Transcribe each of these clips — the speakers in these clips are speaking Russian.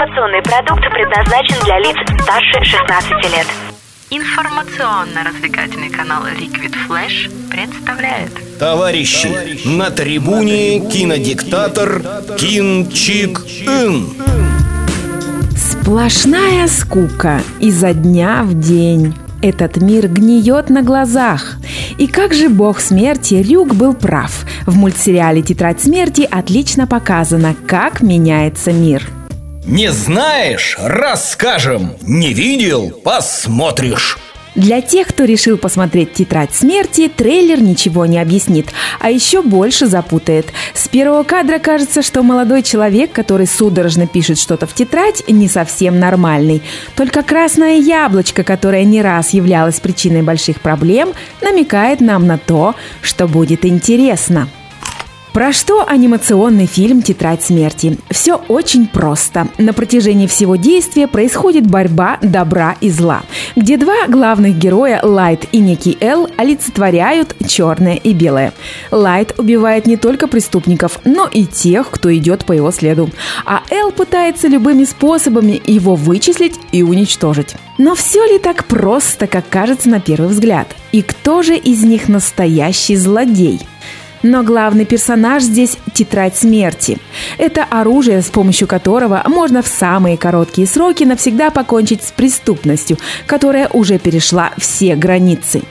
Информационный продукт предназначен для лиц старше 16 лет. Информационно-развлекательный канал Liquid Flash представляет Товарищи, на трибуне кинодиктатор Кин Чик Ин. Сплошная скука изо дня в день. Этот мир гниет на глазах. И как же бог смерти Рюк был прав. В мультсериале «Тетрадь смерти» отлично показано, как меняется мир. Не знаешь? Расскажем. Не видел? Посмотришь. Для тех, кто решил посмотреть «Тетрадь смерти», трейлер ничего не объяснит, а еще больше запутает. С первого кадра кажется, что молодой человек, который судорожно пишет что-то в тетрадь, не совсем нормальный. Только красное яблочко, которое не раз являлось причиной больших проблем, намекает нам на то, что будет интересно. Про что анимационный фильм «Тетрадь смерти»? Все очень просто. На протяжении всего действия происходит борьба добра и зла, где два главных героя, Лайт и некий Эл, олицетворяют черное и белое. Лайт убивает не только преступников, но и тех, кто идет по его следу. А Эл пытается любыми способами его вычислить и уничтожить. Но все ли так просто, как кажется на первый взгляд? И кто же из них настоящий злодей? Но главный персонаж здесь – тетрадь смерти. Это оружие, с помощью которого можно в самые короткие сроки навсегда покончить с преступностью, которая уже перешла все границы.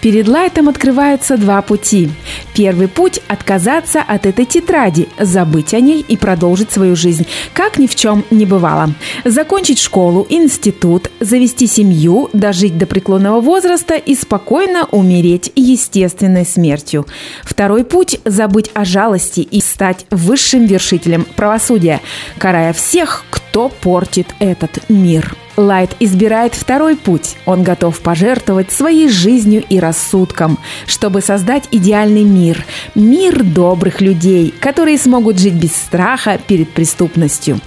Перед Лайтом открываются два пути. Первый путь – отказаться от этой тетради, забыть о ней и продолжить свою жизнь, как ни в чем не бывало. Закончить школу, институт, завести семью, дожить до преклонного возраста и спокойно умереть естественной смертью. Второй путь – забыть о жалости и стать высшим вершителем правосудия, карая всех, кто портит этот мир. Лайт избирает второй путь. Он готов пожертвовать своей жизнью и рассудком, чтобы создать идеальный мир. Мир добрых людей, которые смогут жить без страха перед преступностью.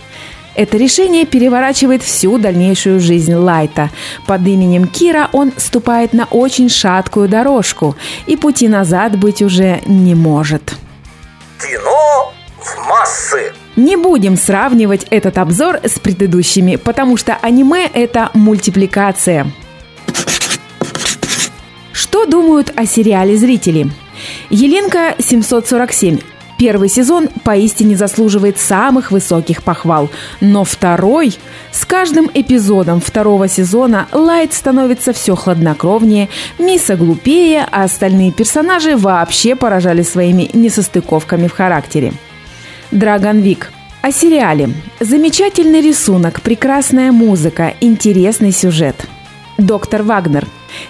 Это решение переворачивает всю дальнейшую жизнь Лайта. Под именем Кира он ступает на очень шаткую дорожку, и пути назад быть уже не может. Кино в массы. Не будем сравнивать этот обзор с предыдущими, потому что аниме – это мультипликация. Что думают о сериале зрители? Еленка 747. Первый сезон поистине заслуживает самых высоких похвал. Но второй... С каждым эпизодом второго сезона Лайт становится все хладнокровнее, Миса глупее, а остальные персонажи вообще поражали своими несостыковками в характере. Драгон Вик. О сериале. Замечательный рисунок, прекрасная музыка, интересный сюжет. Доктор Вагнер.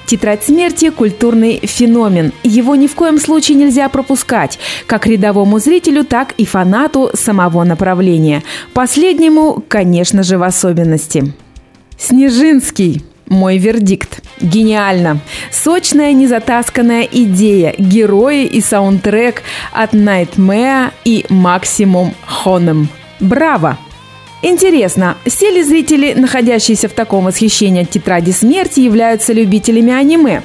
Тетрадь смерти – культурный феномен. Его ни в коем случае нельзя пропускать, как рядовому зрителю, так и фанату самого направления. Последнему, конечно же, в особенности. Снежинский. Мой вердикт. Гениально. Сочная, незатасканная идея, герои и саундтрек от Nightmare и Максимум Хоном. Браво! Интересно, все ли зрители, находящиеся в таком восхищении от тетради смерти, являются любителями аниме?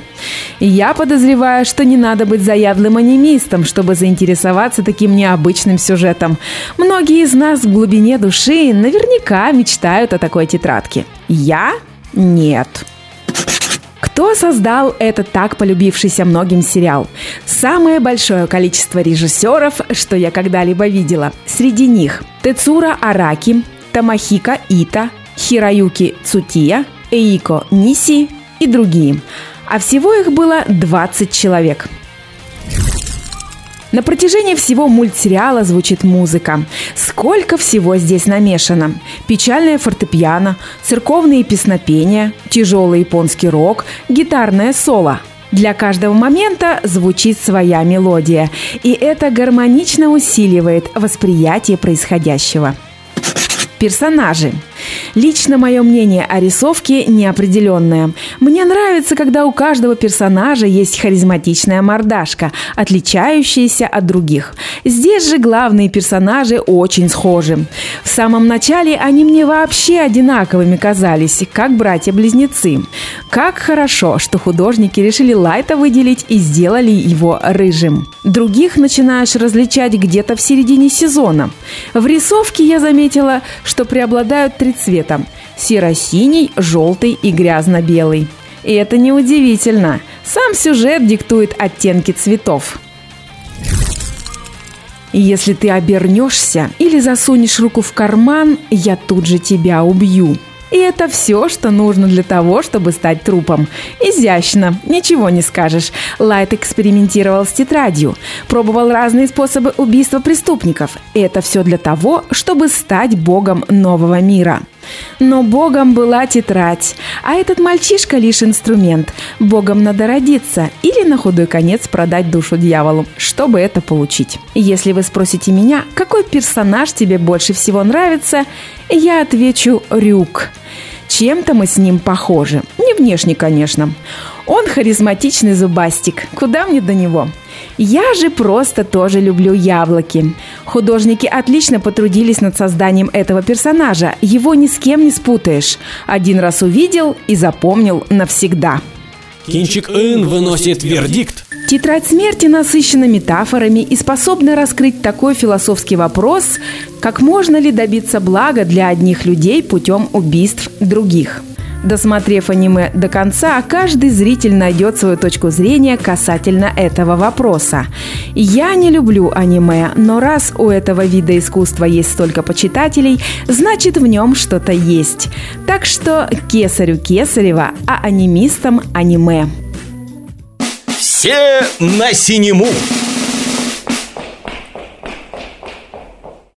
Я подозреваю, что не надо быть заядлым анимистом, чтобы заинтересоваться таким необычным сюжетом. Многие из нас в глубине души наверняка мечтают о такой тетрадке. Я – нет. Кто создал этот так полюбившийся многим сериал? Самое большое количество режиссеров, что я когда-либо видела. Среди них Тецура Араки, Тамахика Ита, Хироюки Цутия, Эико Ниси и другие. А всего их было 20 человек. На протяжении всего мультсериала звучит музыка. Сколько всего здесь намешано. Печальное фортепиано, церковные песнопения, тяжелый японский рок, гитарное соло. Для каждого момента звучит своя мелодия, и это гармонично усиливает восприятие происходящего. Персонажи. Лично мое мнение о рисовке неопределенное. Мне нравится, когда у каждого персонажа есть харизматичная мордашка, отличающаяся от других. Здесь же главные персонажи очень схожи. В самом начале они мне вообще одинаковыми казались, как братья-близнецы. Как хорошо, что художники решили Лайта выделить и сделали его рыжим. Других начинаешь различать где-то в середине сезона. В рисовке я заметила, что преобладают 30 цветом – серо-синий, желтый и грязно-белый. И это неудивительно. Сам сюжет диктует оттенки цветов. Если ты обернешься или засунешь руку в карман, я тут же тебя убью – и это все, что нужно для того, чтобы стать трупом. Изящно, ничего не скажешь. Лайт экспериментировал с тетрадью, пробовал разные способы убийства преступников. И это все для того, чтобы стать богом нового мира. Но богом была тетрадь, а этот мальчишка лишь инструмент. Богом надо родиться или на худой конец продать душу дьяволу, чтобы это получить. Если вы спросите меня, какой персонаж тебе больше всего нравится, я отвечу «Рюк». Чем-то мы с ним похожи. Не внешне, конечно. Он харизматичный зубастик. Куда мне до него? Я же просто тоже люблю яблоки. Художники отлично потрудились над созданием этого персонажа. Его ни с кем не спутаешь. Один раз увидел и запомнил навсегда. Кинчик Ин выносит вердикт. Тетрадь смерти насыщена метафорами и способна раскрыть такой философский вопрос, как можно ли добиться блага для одних людей путем убийств других. Досмотрев аниме до конца, каждый зритель найдет свою точку зрения касательно этого вопроса. Я не люблю аниме, но раз у этого вида искусства есть столько почитателей, значит в нем что-то есть. Так что кесарю кесарева, а анимистам аниме. Все на синему!